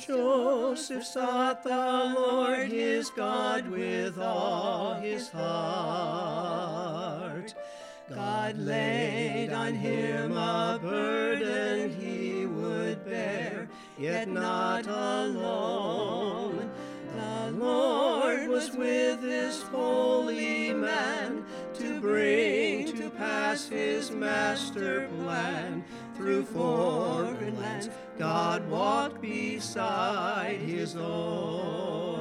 Joseph sought the Lord his God with all his heart, God laid on him a burden he would bear, yet not alone. The Lord was with this holy man to bring to pass his master plan through foreign lands. God walked beside his own.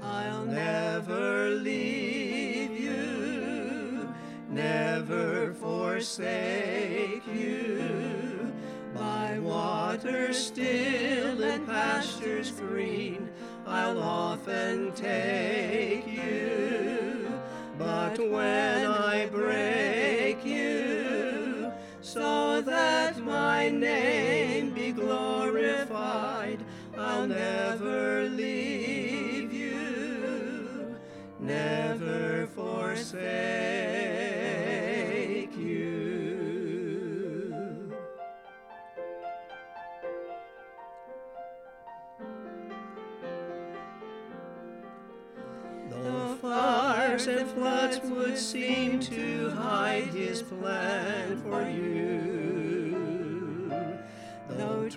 I'll never leave you, never forsake you. By waters still and pastures green, I'll often take you. But when I break you, so that my name be glorified, I'll never leave you, never forsake you. Though fires and floods would seem to hide his plan for you,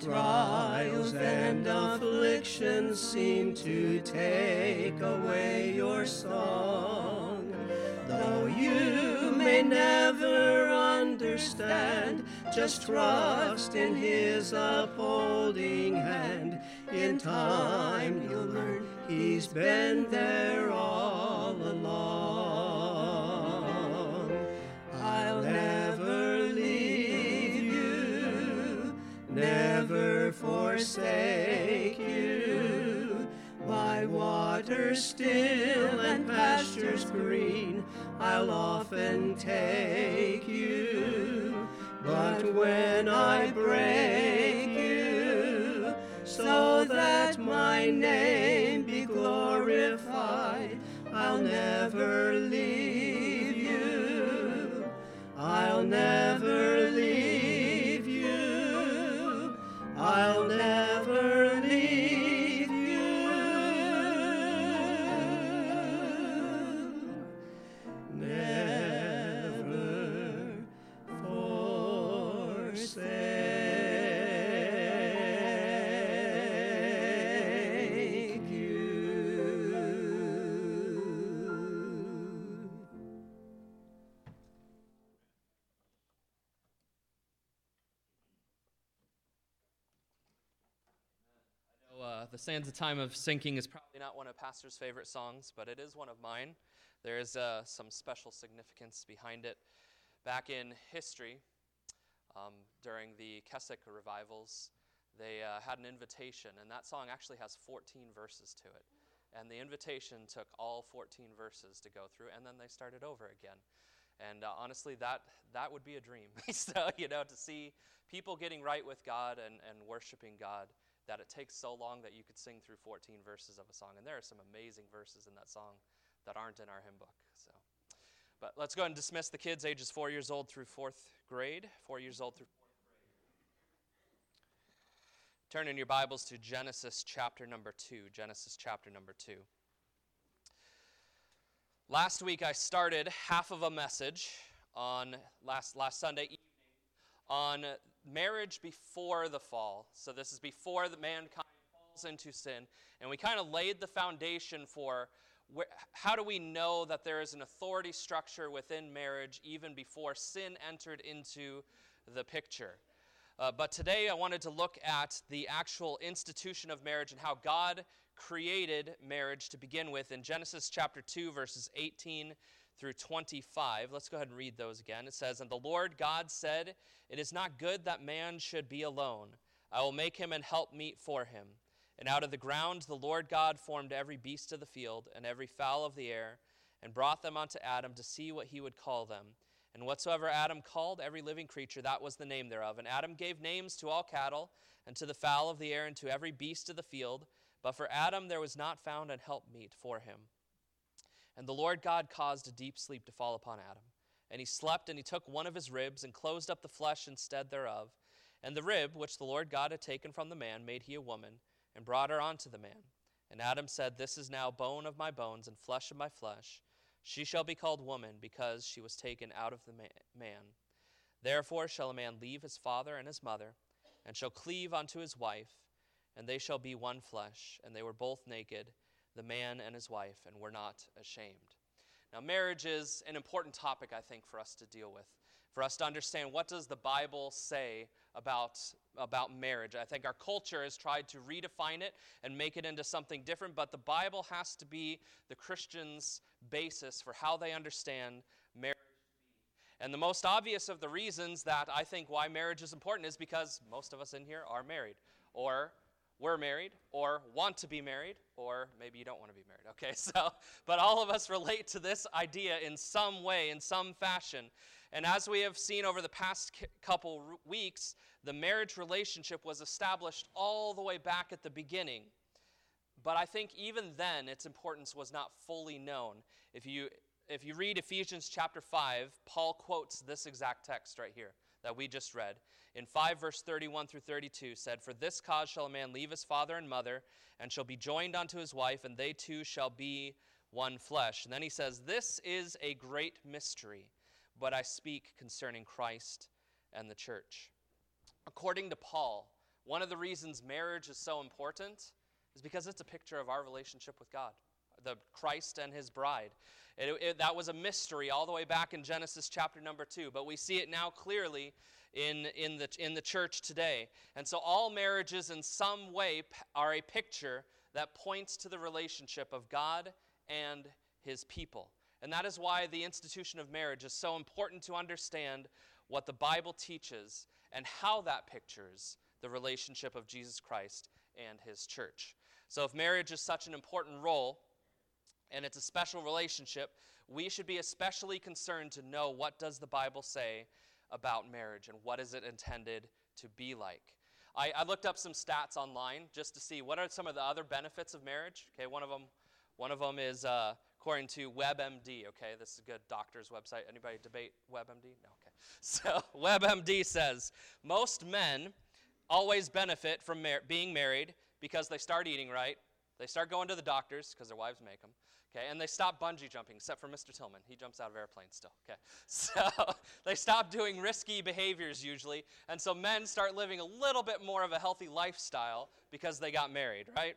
trials and afflictions seem to take away your song, though you may never understand, just trust in his upholding hand. In time you'll learn he's been there all along. I'll never leave you, never forsake you. By waters still and pastures green, I'll often take you. But when I break you, so that my name be glorified, I'll never leave you. I'll never I'll never Sands of Time Are Sinking is probably not one of Pastor's favorite songs, but it is one of mine. There is uh, some special significance behind it. Back in history, um, during the Keswick revivals, they uh, had an invitation, and that song actually has 14 verses to it. And the invitation took all 14 verses to go through, and then they started over again. And uh, honestly, that, that would be a dream. so, you know, to see people getting right with God and, and worshiping God, that it takes so long that you could sing through 14 verses of a song. And there are some amazing verses in that song that aren't in our hymn book. So, But let's go and dismiss the kids ages four years old through fourth grade. Four years old through. Turn in your Bibles to Genesis chapter number two. Genesis chapter number two. Last week I started half of a message on last last Sunday on marriage before the fall. So this is before the mankind falls into sin, and we kind of laid the foundation for where, how do we know that there is an authority structure within marriage even before sin entered into the picture. Uh, but today I wanted to look at the actual institution of marriage and how God created marriage to begin with in Genesis chapter 2, verses 18 through 25. Let's go ahead and read those again. It says, And the Lord God said, It is not good that man should be alone. I will make him an helpmeet for him. And out of the ground the Lord God formed every beast of the field and every fowl of the air, and brought them unto Adam to see what he would call them. And whatsoever Adam called every living creature, that was the name thereof. And Adam gave names to all cattle, and to the fowl of the air, and to every beast of the field. But for Adam there was not found an helpmeet for him. And the Lord God caused a deep sleep to fall upon Adam. And he slept, and he took one of his ribs, and closed up the flesh instead thereof. And the rib which the Lord God had taken from the man made he a woman, and brought her unto the man. And Adam said, This is now bone of my bones and flesh of my flesh. She shall be called woman, because she was taken out of the man. Therefore shall a man leave his father and his mother, and shall cleave unto his wife, and they shall be one flesh. And they were both naked, the man and his wife, and were not ashamed. Now, marriage is an important topic, I think, for us to deal with for us to understand what does the Bible say about, about marriage. I think our culture has tried to redefine it and make it into something different, but the Bible has to be the Christian's basis for how they understand marriage. And the most obvious of the reasons that I think why marriage is important is because most of us in here are married, or we're married, or want to be married, or maybe you don't want to be married. Okay, so, but all of us relate to this idea in some way, in some fashion. And as we have seen over the past couple weeks, the marriage relationship was established all the way back at the beginning. But I think even then, its importance was not fully known. If you, if you read Ephesians chapter 5, Paul quotes this exact text right here that we just read. In 5, verse 31 through 32, said, For this cause shall a man leave his father and mother, and shall be joined unto his wife, and they two shall be one flesh. And then he says, This is a great mystery but I speak concerning Christ and the church. According to Paul, one of the reasons marriage is so important is because it's a picture of our relationship with God, the Christ and his bride. It, it, that was a mystery all the way back in Genesis chapter number two, but we see it now clearly in, in, the, in the church today. And so all marriages, in some way, are a picture that points to the relationship of God and his people. And that is why the institution of marriage is so important to understand what the Bible teaches and how that pictures the relationship of Jesus Christ and his church. So, if marriage is such an important role and it's a special relationship, we should be especially concerned to know what does the Bible say about marriage and what is it intended to be like. I, I looked up some stats online just to see what are some of the other benefits of marriage. Okay, one of them, one of them is uh, according to WebMD. Okay, this is a good doctor's website. Anybody debate WebMD? No. Okay. So WebMD says most men always benefit from mar- being married because they start eating right, they start going to the doctors because their wives make them. Okay, and they stop bungee jumping, except for Mr. Tillman. He jumps out of airplanes still. Okay, so they stop doing risky behaviors usually, and so men start living a little bit more of a healthy lifestyle because they got married, right?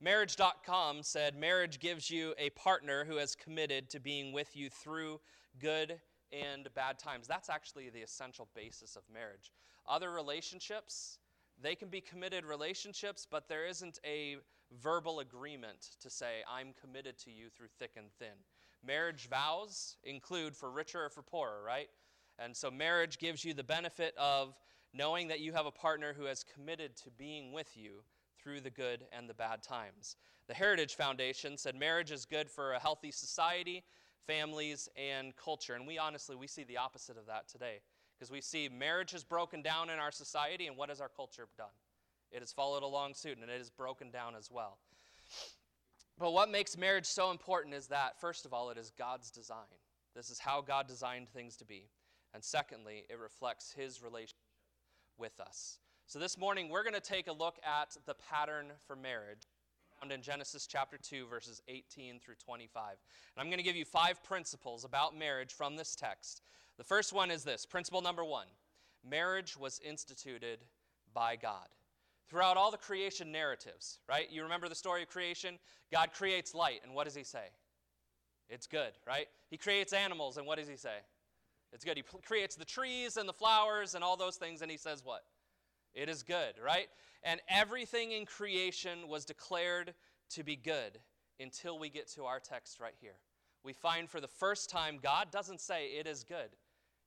Marriage.com said marriage gives you a partner who has committed to being with you through good and bad times. That's actually the essential basis of marriage. Other relationships, they can be committed relationships, but there isn't a verbal agreement to say, I'm committed to you through thick and thin. Marriage vows include for richer or for poorer, right? And so marriage gives you the benefit of knowing that you have a partner who has committed to being with you through the good and the bad times. The Heritage Foundation said marriage is good for a healthy society, families, and culture. And we honestly, we see the opposite of that today. Because we see marriage has broken down in our society, and what has our culture done? It has followed along suit, and it is broken down as well. But what makes marriage so important is that, first of all, it is God's design. This is how God designed things to be. And secondly, it reflects his relationship with us. So this morning, we're going to take a look at the pattern for marriage found in Genesis chapter 2, verses 18 through 25. And I'm going to give you five principles about marriage from this text. The first one is this principle number one marriage was instituted by God. Throughout all the creation narratives, right? You remember the story of creation? God creates light, and what does he say? It's good, right? He creates animals, and what does he say? It's good. He creates the trees and the flowers and all those things, and he says what? It is good, right? And everything in creation was declared to be good until we get to our text right here. We find for the first time God doesn't say it is good.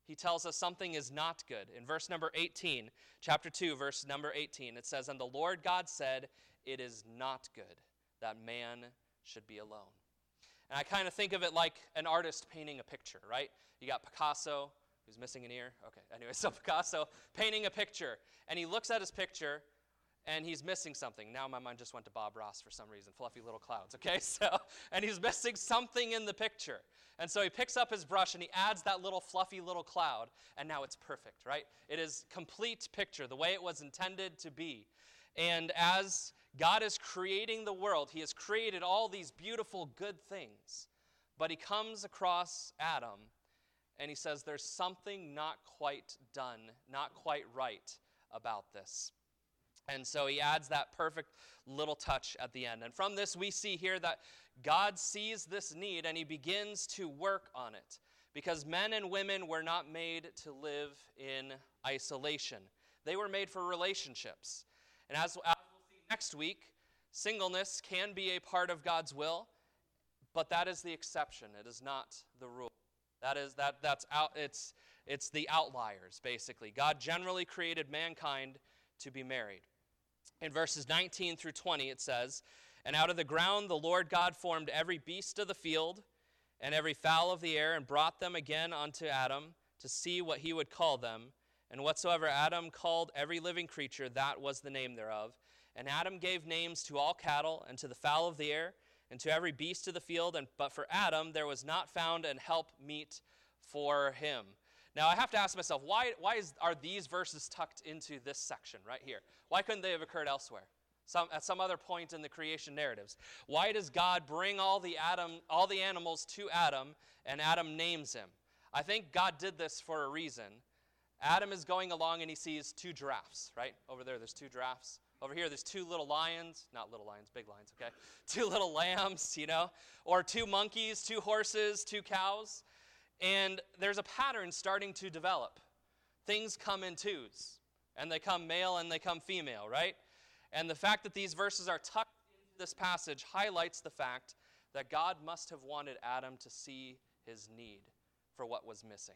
He tells us something is not good. In verse number 18, chapter 2, verse number 18, it says, And the Lord God said, It is not good that man should be alone. And I kind of think of it like an artist painting a picture, right? You got Picasso, Who's missing an ear? Okay, anyway, so Picasso painting a picture, and he looks at his picture, and he's missing something. Now my mind just went to Bob Ross for some reason, fluffy little clouds, okay? So, and he's missing something in the picture. And so he picks up his brush and he adds that little fluffy little cloud, and now it's perfect, right? It is complete picture, the way it was intended to be. And as God is creating the world, he has created all these beautiful good things. But he comes across Adam and he says, There's something not quite done, not quite right about this. And so he adds that perfect little touch at the end. And from this, we see here that God sees this need and he begins to work on it. Because men and women were not made to live in isolation, they were made for relationships. And as, as we'll see next week, singleness can be a part of God's will, but that is the exception. It is not the rule. That is that that's out it's it's the outliers basically. God generally created mankind to be married. In verses 19 through 20, it says, And out of the ground the Lord God formed every beast of the field and every fowl of the air, and brought them again unto Adam to see what he would call them. And whatsoever Adam called every living creature, that was the name thereof. And Adam gave names to all cattle, and to the fowl of the air, and to every beast of the field. And, but for Adam there was not found an help meet for him. Now, I have to ask myself, why, why is, are these verses tucked into this section right here? Why couldn't they have occurred elsewhere? Some, at some other point in the creation narratives. Why does God bring all the, Adam, all the animals to Adam and Adam names him? I think God did this for a reason. Adam is going along and he sees two giraffes, right? Over there, there's two giraffes. Over here, there's two little lions, not little lions, big lions, okay? Two little lambs, you know, or two monkeys, two horses, two cows. And there's a pattern starting to develop. Things come in twos, and they come male and they come female, right? And the fact that these verses are tucked into this passage highlights the fact that God must have wanted Adam to see his need for what was missing.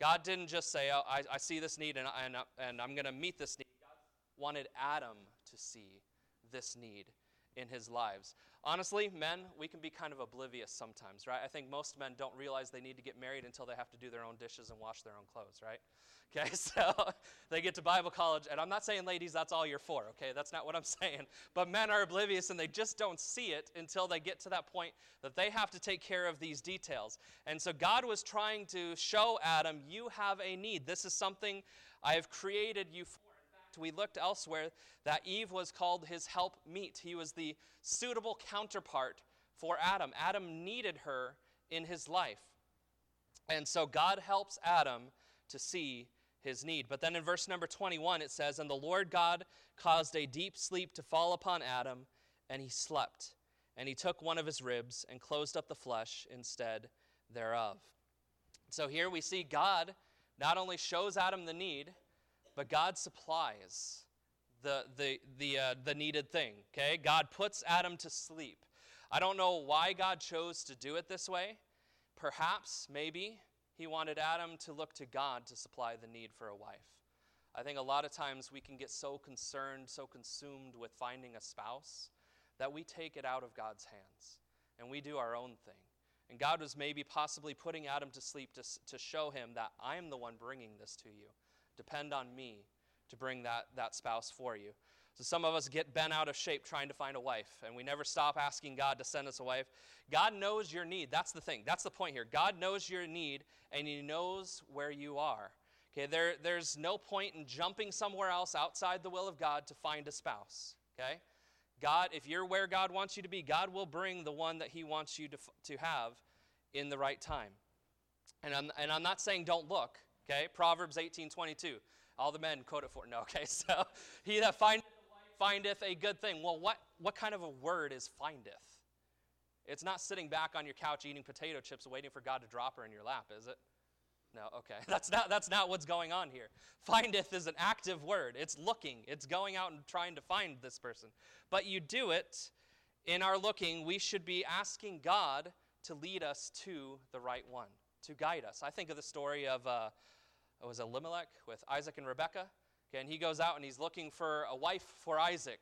God didn't just say, oh, I, I see this need and, and, and I'm going to meet this need. God wanted Adam to see this need in his lives. Honestly, men, we can be kind of oblivious sometimes, right? I think most men don't realize they need to get married until they have to do their own dishes and wash their own clothes, right? Okay, so they get to Bible college, and I'm not saying, ladies, that's all you're for, okay? That's not what I'm saying. But men are oblivious and they just don't see it until they get to that point that they have to take care of these details. And so God was trying to show Adam, you have a need. This is something I have created you for we looked elsewhere that Eve was called his help meet. He was the suitable counterpart for Adam. Adam needed her in his life. And so God helps Adam to see his need. But then in verse number 21, it says, And the Lord God caused a deep sleep to fall upon Adam, and he slept. And he took one of his ribs and closed up the flesh instead thereof. So here we see God not only shows Adam the need, but God supplies the, the, the, uh, the needed thing, okay? God puts Adam to sleep. I don't know why God chose to do it this way. Perhaps, maybe, he wanted Adam to look to God to supply the need for a wife. I think a lot of times we can get so concerned, so consumed with finding a spouse that we take it out of God's hands and we do our own thing. And God was maybe possibly putting Adam to sleep to, to show him that I am the one bringing this to you. Depend on me to bring that, that spouse for you. So some of us get bent out of shape trying to find a wife, and we never stop asking God to send us a wife. God knows your need. That's the thing. That's the point here. God knows your need, and He knows where you are. Okay, there, there's no point in jumping somewhere else outside the will of God to find a spouse. Okay? God, if you're where God wants you to be, God will bring the one that He wants you to, to have in the right time. And I'm, and I'm not saying don't look. Okay, Proverbs 18 22. All the men quote it for. No, okay, so he that findeth findeth a good thing. Well, what, what kind of a word is findeth? It's not sitting back on your couch eating potato chips waiting for God to drop her in your lap, is it? No, okay. That's not, that's not what's going on here. Findeth is an active word. It's looking, it's going out and trying to find this person. But you do it in our looking, we should be asking God to lead us to the right one, to guide us. I think of the story of uh, was Elimelech with Isaac and Rebekah. Okay, and he goes out and he's looking for a wife for Isaac.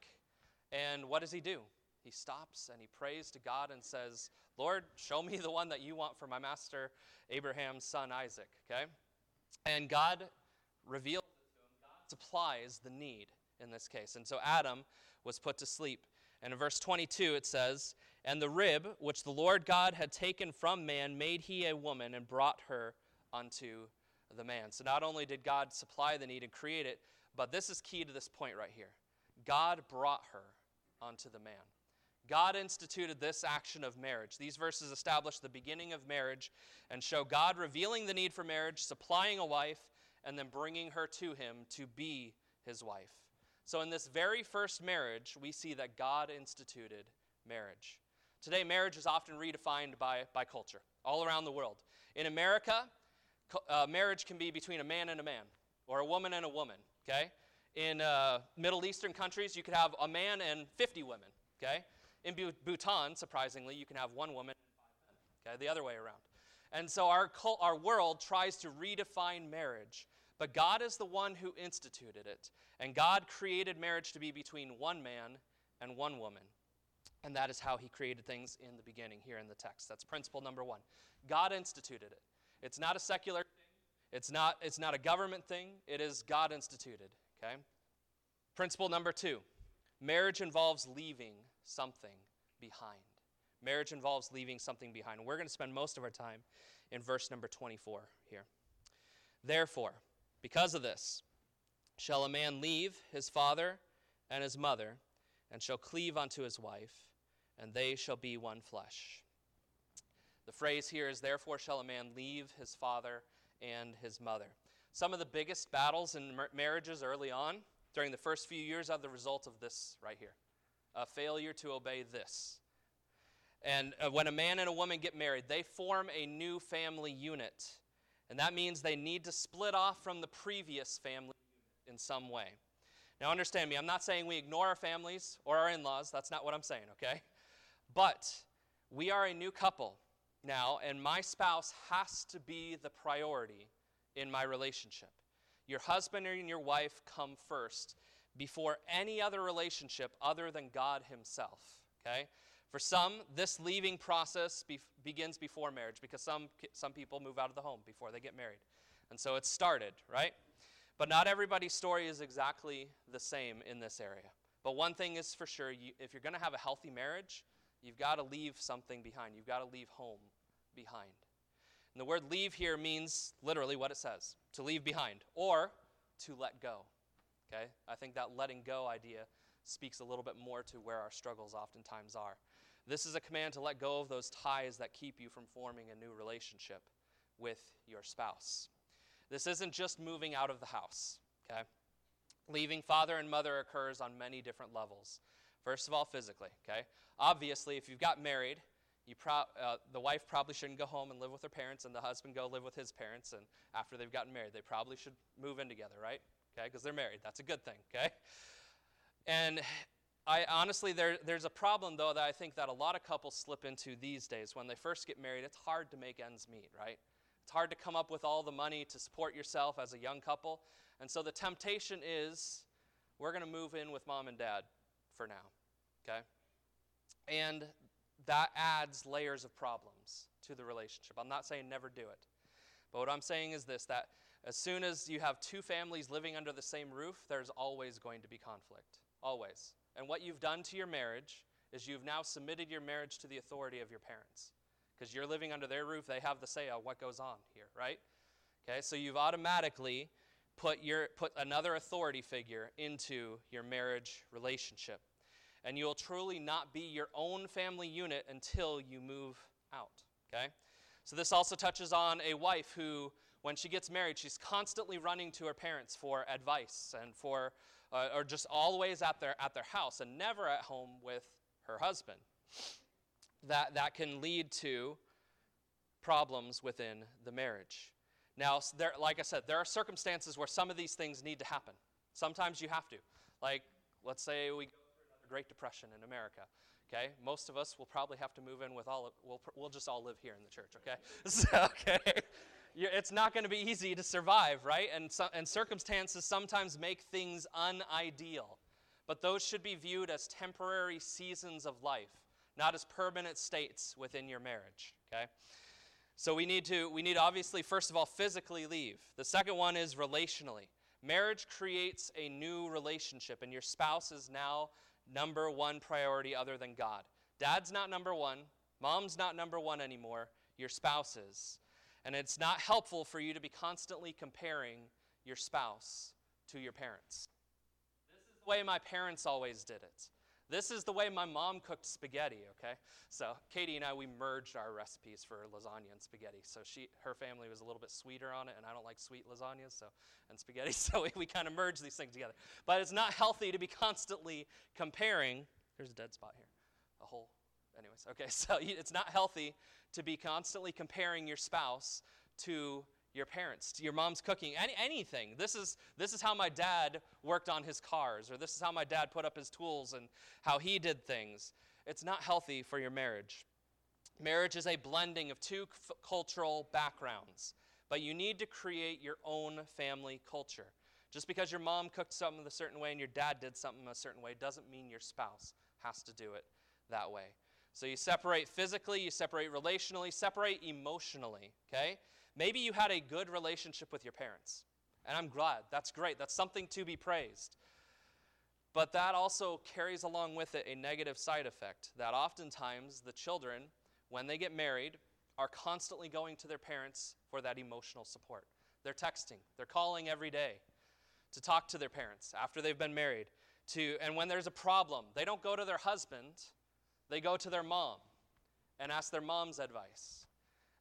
And what does he do? He stops and he prays to God and says, Lord, show me the one that you want for my master Abraham's son Isaac. Okay? And God reveals it. God supplies the need. in this case. And so Adam was put to sleep. And in verse 22 it says, And the rib which the Lord God had taken from man made he a woman and brought her unto the man. So not only did God supply the need and create it, but this is key to this point right here. God brought her unto the man. God instituted this action of marriage. These verses establish the beginning of marriage and show God revealing the need for marriage, supplying a wife, and then bringing her to him to be his wife. So, in this very first marriage, we see that God instituted marriage. Today, marriage is often redefined by, by culture all around the world. In America, uh, marriage can be between a man and a man, or a woman and a woman, okay? In uh, Middle Eastern countries, you could have a man and 50 women, okay? In Bhutan, surprisingly, you can have one woman and five men, okay? The other way around. And so our, our world tries to redefine marriage but God is the one who instituted it. And God created marriage to be between one man and one woman. And that is how he created things in the beginning here in the text. That's principle number one. God instituted it. It's not a secular thing, it's not, it's not a government thing, it is God instituted. Okay? Principle number two marriage involves leaving something behind. Marriage involves leaving something behind. We're going to spend most of our time in verse number 24 here. Therefore, because of this, shall a man leave his father and his mother, and shall cleave unto his wife, and they shall be one flesh. The phrase here is, Therefore shall a man leave his father and his mother. Some of the biggest battles in marriages early on, during the first few years, are the result of this right here a failure to obey this. And uh, when a man and a woman get married, they form a new family unit. And that means they need to split off from the previous family in some way. Now, understand me, I'm not saying we ignore our families or our in laws. That's not what I'm saying, okay? But we are a new couple now, and my spouse has to be the priority in my relationship. Your husband and your wife come first before any other relationship other than God Himself, okay? For some, this leaving process be- begins before marriage because some, some people move out of the home before they get married. And so it's started, right? But not everybody's story is exactly the same in this area. But one thing is for sure you, if you're going to have a healthy marriage, you've got to leave something behind. You've got to leave home behind. And the word leave here means literally what it says to leave behind or to let go. Okay? I think that letting go idea speaks a little bit more to where our struggles oftentimes are. This is a command to let go of those ties that keep you from forming a new relationship with your spouse. This isn't just moving out of the house, okay? Leaving father and mother occurs on many different levels. First of all, physically, okay? Obviously, if you've got married, pro- uh, the wife probably shouldn't go home and live with her parents, and the husband go live with his parents. And after they've gotten married, they probably should move in together, right? Okay, because they're married. That's a good thing, okay? And I honestly, there, there's a problem though that I think that a lot of couples slip into these days. When they first get married, it's hard to make ends meet, right? It's hard to come up with all the money to support yourself as a young couple. And so the temptation is we're going to move in with mom and dad for now, okay? And that adds layers of problems to the relationship. I'm not saying never do it. But what I'm saying is this that as soon as you have two families living under the same roof, there's always going to be conflict. Always. And what you've done to your marriage is you've now submitted your marriage to the authority of your parents. Because you're living under their roof, they have the say on what goes on here, right? Okay, so you've automatically put, your, put another authority figure into your marriage relationship. And you'll truly not be your own family unit until you move out, okay? So this also touches on a wife who, when she gets married, she's constantly running to her parents for advice and for uh, or just always at their, at their house and never at home with her husband. That, that can lead to problems within the marriage. Now, there, like I said, there are circumstances where some of these things need to happen. Sometimes you have to. Like, let's say we go Great Depression in America. Okay, most of us will probably have to move in with all. Of, we'll, we'll just all live here in the church. Okay, so, okay it's not going to be easy to survive, right? And, so, and circumstances sometimes make things unideal. But those should be viewed as temporary seasons of life, not as permanent states within your marriage, okay? So we need to, we need obviously, first of all, physically leave. The second one is relationally. Marriage creates a new relationship, and your spouse is now number one priority other than God. Dad's not number one, mom's not number one anymore, your spouse is. And it's not helpful for you to be constantly comparing your spouse to your parents. This is the way my parents always did it. This is the way my mom cooked spaghetti, okay? So Katie and I, we merged our recipes for lasagna and spaghetti. So she, her family was a little bit sweeter on it, and I don't like sweet lasagnas so, and spaghetti, so we, we kind of merged these things together. But it's not healthy to be constantly comparing. There's a dead spot here, a hole. Anyways, okay, so it's not healthy to be constantly comparing your spouse to your parents, your mom's cooking, any, anything. This is, this is how my dad worked on his cars, or this is how my dad put up his tools and how he did things. It's not healthy for your marriage. Marriage is a blending of two cultural backgrounds, but you need to create your own family culture. Just because your mom cooked something a certain way and your dad did something a certain way doesn't mean your spouse has to do it that way. So you separate physically, you separate relationally, separate emotionally, okay? Maybe you had a good relationship with your parents, and I'm glad. That's great. That's something to be praised. But that also carries along with it a negative side effect that oftentimes the children, when they get married, are constantly going to their parents for that emotional support. They're texting, they're calling every day to talk to their parents after they've been married. To, and when there's a problem, they don't go to their husband, they go to their mom and ask their mom's advice.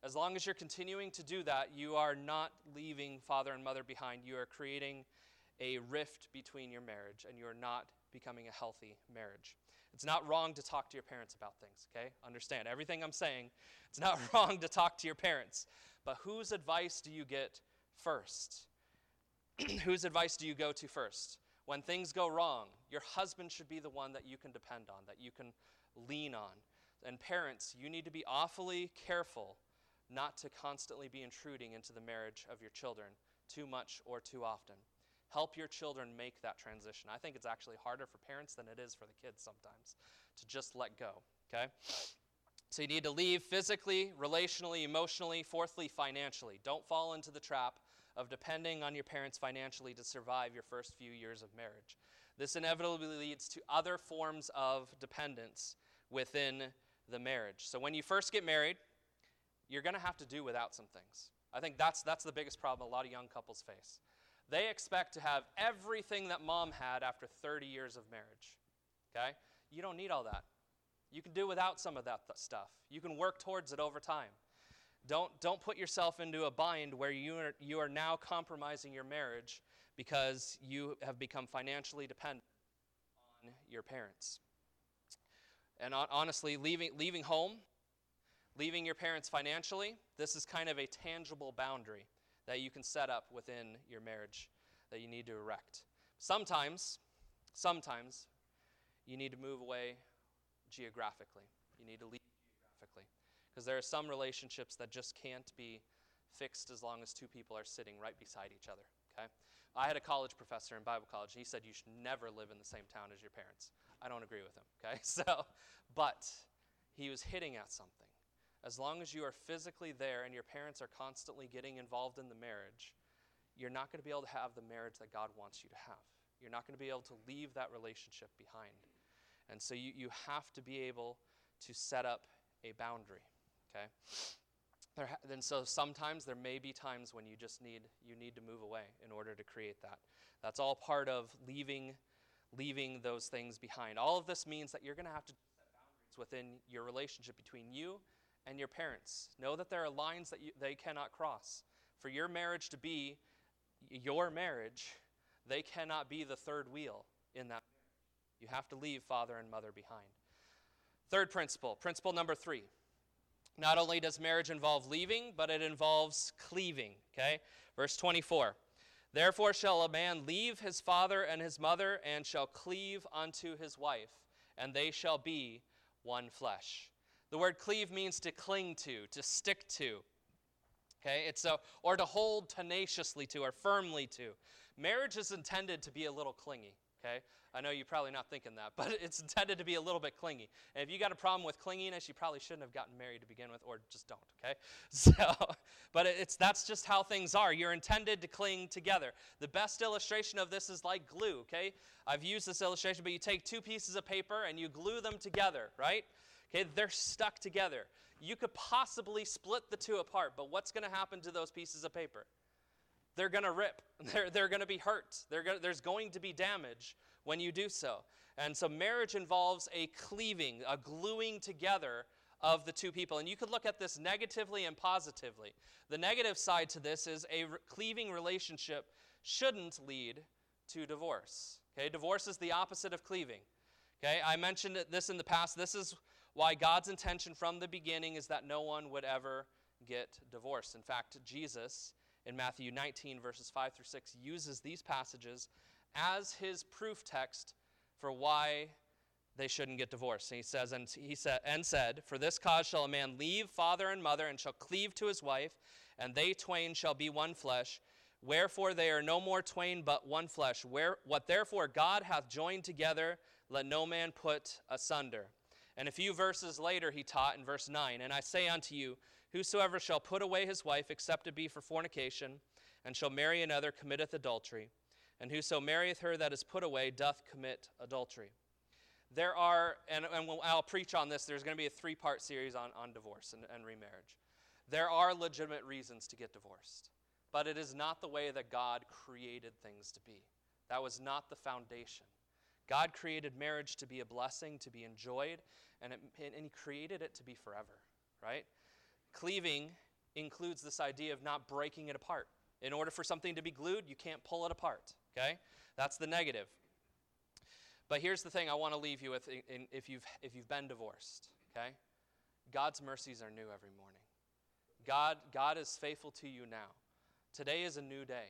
As long as you're continuing to do that, you are not leaving father and mother behind. You are creating a rift between your marriage, and you are not becoming a healthy marriage. It's not wrong to talk to your parents about things, okay? Understand everything I'm saying. It's not wrong to talk to your parents. But whose advice do you get first? whose advice do you go to first? When things go wrong, your husband should be the one that you can depend on, that you can lean on. And parents, you need to be awfully careful not to constantly be intruding into the marriage of your children too much or too often. Help your children make that transition. I think it's actually harder for parents than it is for the kids sometimes to just let go, okay? So you need to leave physically, relationally, emotionally, fourthly, financially. Don't fall into the trap of depending on your parents financially to survive your first few years of marriage. This inevitably leads to other forms of dependence within the marriage. So when you first get married, you're going to have to do without some things. I think that's, that's the biggest problem a lot of young couples face. They expect to have everything that mom had after 30 years of marriage. Okay? You don't need all that. You can do without some of that th- stuff. You can work towards it over time. Don't, don't put yourself into a bind where you are, you are now compromising your marriage because you have become financially dependent on your parents. And honestly, leaving, leaving home Leaving your parents financially, this is kind of a tangible boundary that you can set up within your marriage that you need to erect. Sometimes, sometimes, you need to move away geographically. You need to leave geographically. Because there are some relationships that just can't be fixed as long as two people are sitting right beside each other. Okay? I had a college professor in Bible college. He said you should never live in the same town as your parents. I don't agree with him. Okay? So, but he was hitting at something as long as you are physically there and your parents are constantly getting involved in the marriage, you're not going to be able to have the marriage that God wants you to have. You're not going to be able to leave that relationship behind. And so you, you have to be able to set up a boundary, okay? There and so sometimes there may be times when you just need you need to move away in order to create that. That's all part of leaving leaving those things behind. All of this means that you're going to have to set boundaries within your relationship between you and your parents. Know that there are lines that you, they cannot cross. For your marriage to be your marriage, they cannot be the third wheel in that. You have to leave father and mother behind. Third principle, principle number three. Not only does marriage involve leaving, but it involves cleaving. Okay? Verse 24. Therefore shall a man leave his father and his mother, and shall cleave unto his wife, and they shall be one flesh. The word cleave means to cling to, to stick to. Okay? It's a, or to hold tenaciously to or firmly to. Marriage is intended to be a little clingy. okay? I know you're probably not thinking that, but it's intended to be a little bit clingy. And if you got a problem with clinginess, you probably shouldn't have gotten married to begin with, or just don't, okay? So, but it's that's just how things are. You're intended to cling together. The best illustration of this is like glue, okay? I've used this illustration, but you take two pieces of paper and you glue them together, right? Okay, they're stuck together. You could possibly split the two apart, but what's going to happen to those pieces of paper? They're going to rip. They're, they're going to be hurt. Gonna, there's going to be damage when you do so. And so marriage involves a cleaving, a gluing together of the two people. And you could look at this negatively and positively. The negative side to this is a re- cleaving relationship shouldn't lead to divorce. Okay, divorce is the opposite of cleaving. Okay, I mentioned this in the past. This is why God's intention from the beginning is that no one would ever get divorced. In fact, Jesus in Matthew 19, verses 5 through 6, uses these passages as his proof text for why they shouldn't get divorced. And he says, and he said, and said, For this cause shall a man leave father and mother, and shall cleave to his wife, and they twain shall be one flesh. Wherefore they are no more twain, but one flesh. Where, what therefore God hath joined together, let no man put asunder. And a few verses later, he taught in verse 9, And I say unto you, Whosoever shall put away his wife, except it be for fornication, and shall marry another, committeth adultery. And whoso marrieth her that is put away doth commit adultery. There are, and, and I'll preach on this, there's going to be a three part series on, on divorce and, and remarriage. There are legitimate reasons to get divorced, but it is not the way that God created things to be. That was not the foundation. God created marriage to be a blessing, to be enjoyed, and, it, and He created it to be forever, right? Cleaving includes this idea of not breaking it apart. In order for something to be glued, you can't pull it apart, okay? That's the negative. But here's the thing I want to leave you with in, in, if, you've, if you've been divorced, okay? God's mercies are new every morning. God, God is faithful to you now. Today is a new day.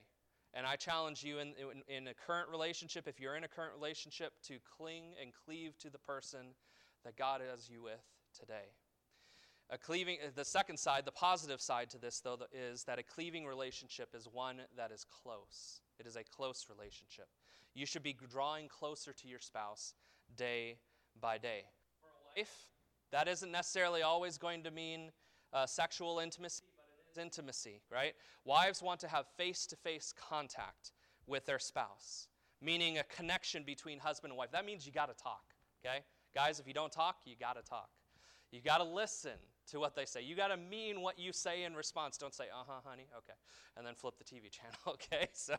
And I challenge you in, in, in, a current relationship, if you're in a current relationship, to cling and cleave to the person that God has you with today. A cleaving, uh, the second side, the positive side to this, though, is that a cleaving relationship is one that is close. It is a close relationship. You should be drawing closer to your spouse day by day. For a wife, that isn't necessarily always going to mean uh, sexual intimacy, intimacy, right? Wives want to have face to face contact with their spouse, meaning a connection between husband and wife. That means you got to talk, okay? Guys, if you don't talk, you got to talk. You got to listen to what they say. You got to mean what you say in response. Don't say, uh huh, honey, okay, and then flip the TV channel, okay? So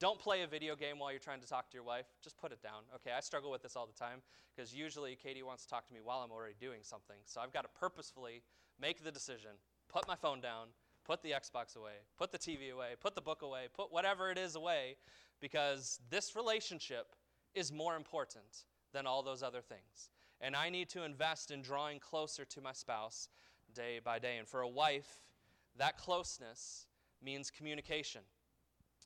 don't play a video game while you're trying to talk to your wife. Just put it down, okay? I struggle with this all the time because usually Katie wants to talk to me while I'm already doing something. So I've got to purposefully make the decision, put my phone down, put the Xbox away, put the TV away, put the book away, put whatever it is away because this relationship is more important than all those other things and I need to invest in drawing closer to my spouse day by day. And for a wife, that closeness means communication.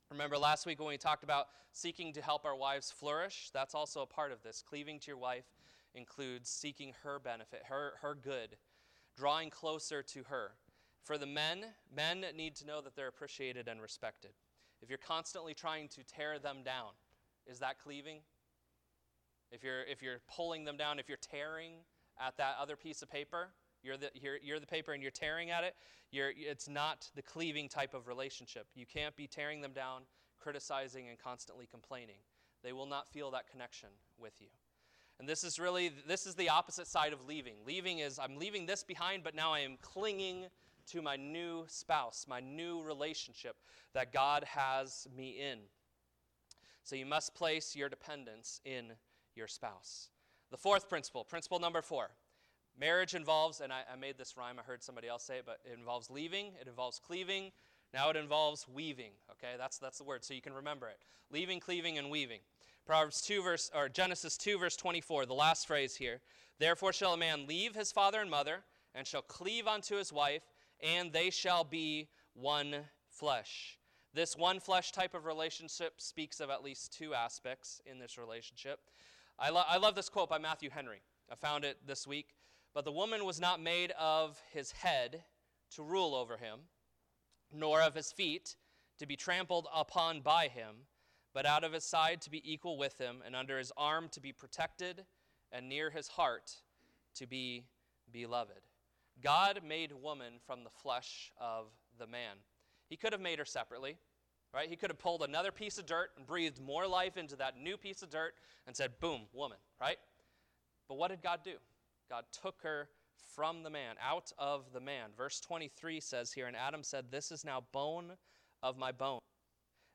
Remember last week when we talked about seeking to help our wives flourish? That's also a part of this. Cleaving to your wife includes seeking her benefit, her, her good, drawing closer to her. For the men, men need to know that they're appreciated and respected. If you're constantly trying to tear them down, is that cleaving? If you're, if you're pulling them down, if you're tearing at that other piece of paper, you're the, you're, you're the paper and you're tearing at it, you're, it's not the cleaving type of relationship. You can't be tearing them down, criticizing, and constantly complaining. They will not feel that connection with you. And this is really, this is the opposite side of leaving. Leaving is, I'm leaving this behind, but now I am clinging to my new spouse, my new relationship that God has me in. So you must place your dependence in your spouse. The fourth principle, principle number four marriage involves, and I, I, made this rhyme, I heard somebody else say it, but it involves leaving, it involves cleaving, now it involves weaving. Okay, that's, that's the word, so you can remember it. Leaving, cleaving, and weaving. Proverbs 2, verse, or Genesis 2, verse 24, the last phrase here. Therefore shall a man leave his father and mother, and shall cleave unto his wife, and they shall be one flesh. This one flesh type of relationship speaks of at least two aspects in this relationship. I, lo- I love this quote by Matthew Henry. I found it this week. But the woman was not made of his head to rule over him, nor of his feet to be trampled upon by him, but out of his side to be equal with him, and under his arm to be protected, and near his heart to be beloved. God made woman from the flesh of the man. He could have made her separately, right? He could have pulled another piece of dirt and breathed more life into that new piece of dirt and said, boom, woman, right? But what did God do? God took her from the man, out of the man. Verse 23 says here, And Adam said, This is now bone of my bone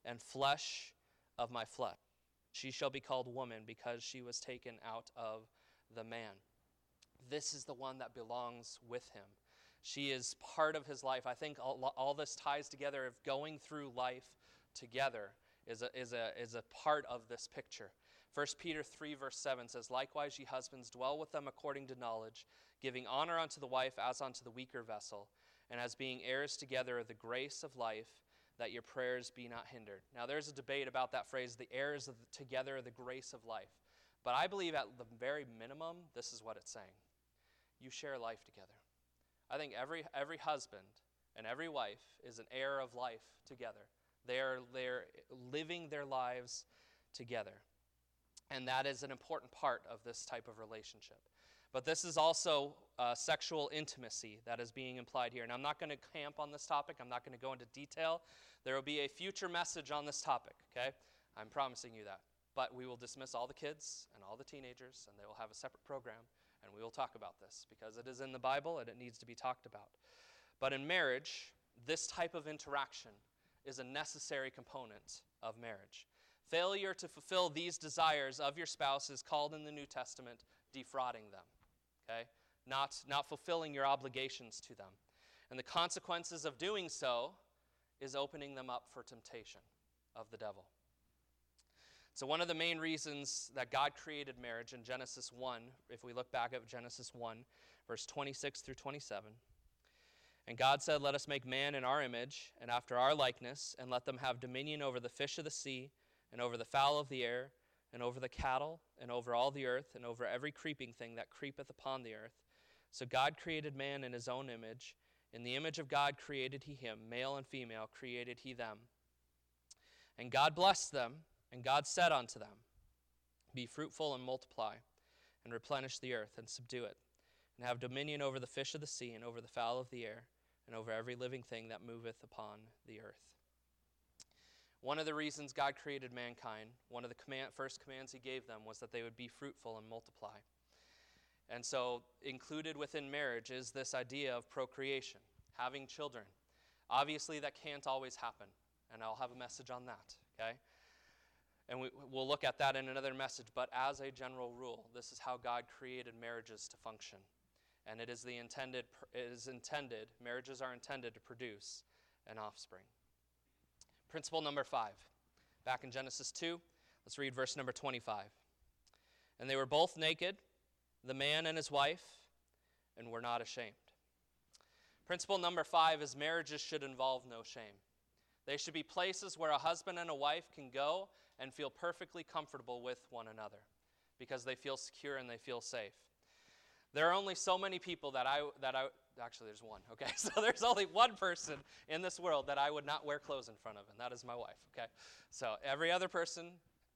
and flesh of my flesh. She shall be called woman because she was taken out of the man. This is the one that belongs with him. She is part of his life. I think all, all this ties together of going through life together is a, is, a, is a part of this picture. 1 Peter 3, verse 7 says, Likewise, ye husbands, dwell with them according to knowledge, giving honor unto the wife as unto the weaker vessel, and as being heirs together of the grace of life, that your prayers be not hindered. Now, there's a debate about that phrase, the heirs of the, together of the grace of life. But I believe at the very minimum, this is what it's saying you share life together. I think every, every husband and every wife is an heir of life together. They're, they're living their lives together. And that is an important part of this type of relationship. But this is also uh, sexual intimacy that is being implied here. And I'm not going to camp on this topic, I'm not going to go into detail. There will be a future message on this topic, okay? I'm promising you that. But we will dismiss all the kids and all the teenagers, and they will have a separate program, and we will talk about this because it is in the Bible and it needs to be talked about. But in marriage, this type of interaction is a necessary component of marriage. Failure to fulfill these desires of your spouse is called in the New Testament defrauding them okay? Not, not fulfilling your obligations to them. And the consequences of doing so is opening them up for temptation of the devil. So, one of the main reasons that God created marriage in Genesis 1, if we look back at Genesis 1, verse 26 through 27, and God said, Let us make man in our image and after our likeness, and let them have dominion over the fish of the sea, and over the fowl of the air, and over the cattle, and over all the earth, and over every creeping thing that creepeth upon the earth. So God created man in his own image. In the image of God created he him, male and female created he them. And God blessed them, and God said unto them, Be fruitful and multiply, and replenish the earth, and subdue it, and have dominion over the fish of the sea, and over the fowl of the air, and over every living thing that moveth upon the earth. One of the reasons God created mankind, one of the command, first commands He gave them was that they would be fruitful and multiply. And so, included within marriage is this idea of procreation, having children. Obviously, that can't always happen, and I'll have a message on that, okay? And we, will look at that in another message, but as a general rule, this is how God created marriages to function. And it is, the intended, it is intended, marriages are intended to produce an offspring. Principle number five. Back in Genesis 2, let's read verse number 25. And they were both naked, the man and his wife, and were not ashamed. Principle number five is marriages should involve no shame. They should be places where a husband and a wife can go and feel perfectly comfortable with one another because they feel secure and they feel safe. There are only so many people that I, that I, actually, there's one, okay? So there's only one person in this world that I would not wear clothes in front of, and that is my wife, okay? So every other person,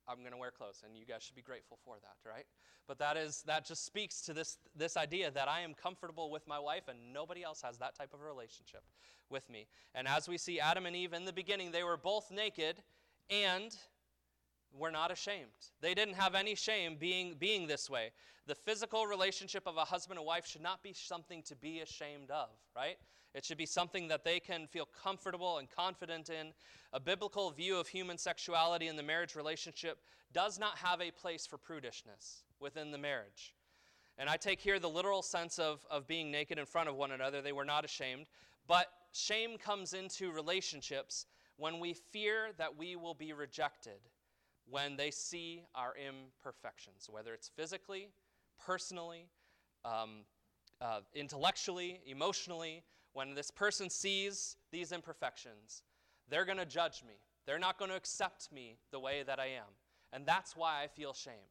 I'm going to wear clothes, and you guys should be grateful for that, right? But that is that just speaks to this this idea that I am comfortable with my wife, and nobody else has that type of relationship with me. And as we see Adam and Eve in the beginning, they were both naked, and were not ashamed. They didn't have any shame being, being this way. The physical relationship of a husband and wife should not be something to be ashamed of, right? It should be something that they can feel comfortable and confident in. A biblical view of human sexuality in the marriage relationship does not have a place for prudishness within the marriage. And I take here the literal sense of, of being naked in front of one another. They were not ashamed. But shame comes into relationships when we fear that we will be rejected when they see our imperfections, whether it's physically, personally, um, uh, intellectually, emotionally. When this person sees these imperfections, they're going to judge me. They're not going to accept me the way that I am. And that's why I feel shame,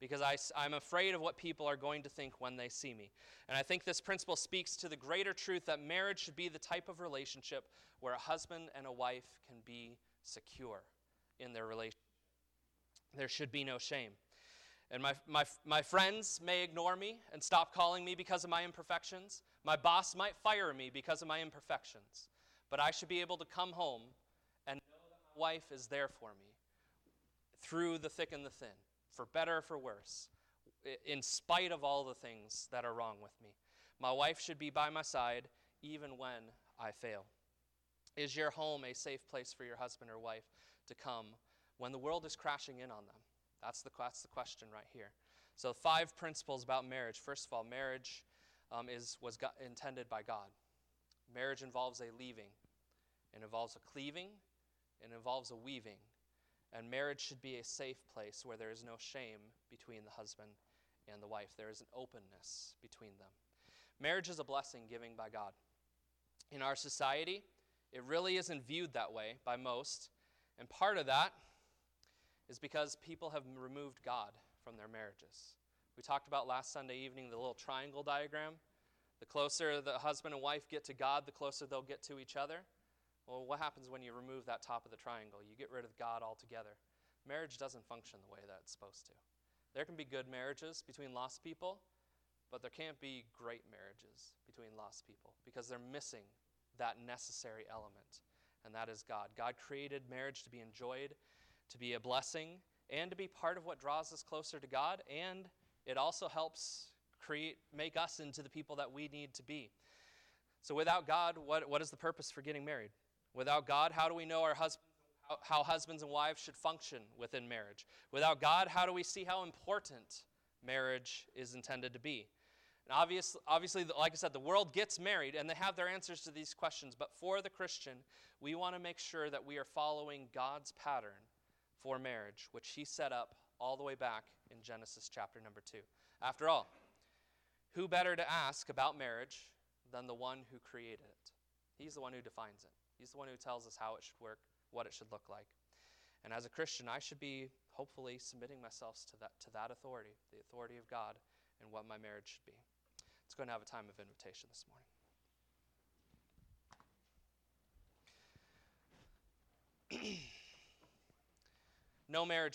because I, I'm afraid of what people are going to think when they see me. And I think this principle speaks to the greater truth that marriage should be the type of relationship where a husband and a wife can be secure in their relationship. There should be no shame. And my, my, my friends may ignore me and stop calling me because of my imperfections. My boss might fire me because of my imperfections. But I should be able to come home and know that my wife is there for me through the thick and the thin, for better or for worse, in spite of all the things that are wrong with me. My wife should be by my side even when I fail. Is your home a safe place for your husband or wife to come when the world is crashing in on them? That's the, that's the question right here. So, five principles about marriage. First of all, marriage um, is, was intended by God. Marriage involves a leaving, it involves a cleaving, it involves a weaving. And marriage should be a safe place where there is no shame between the husband and the wife. There is an openness between them. Marriage is a blessing given by God. In our society, it really isn't viewed that way by most. And part of that is because people have removed God from their marriages. We talked about last Sunday evening the little triangle diagram. The closer the husband and wife get to God, the closer they'll get to each other. Well, what happens when you remove that top of the triangle? You get rid of God altogether. Marriage doesn't function the way that it's supposed to. There can be good marriages between lost people, but there can't be great marriages between lost people because they're missing that necessary element, and that is God. God created marriage to be enjoyed, to be a blessing, and to be part of what draws us closer to God, and it also helps create make us into the people that we need to be. So without God, what, what is the purpose for getting married? Without God, how do we know our husbands how, husbands and wives should function within marriage? Without God, how do we see how important marriage is intended to be? And obvious, obviously, like I said, the world gets married and they have their answers to these questions. But for the Christian, we want to make sure that we are following God's pattern for marriage, which He set up all the way back in Genesis chapter number 2. After all, who better to ask about marriage than the one who created it? He's the one who defines it, He's the one who tells us how it should work, what it should look like. And as a Christian, I should be hopefully submitting myself to that, to that authority, the authority of God, and what my marriage should be. Let's go and have a time of invitation this morning. no marriage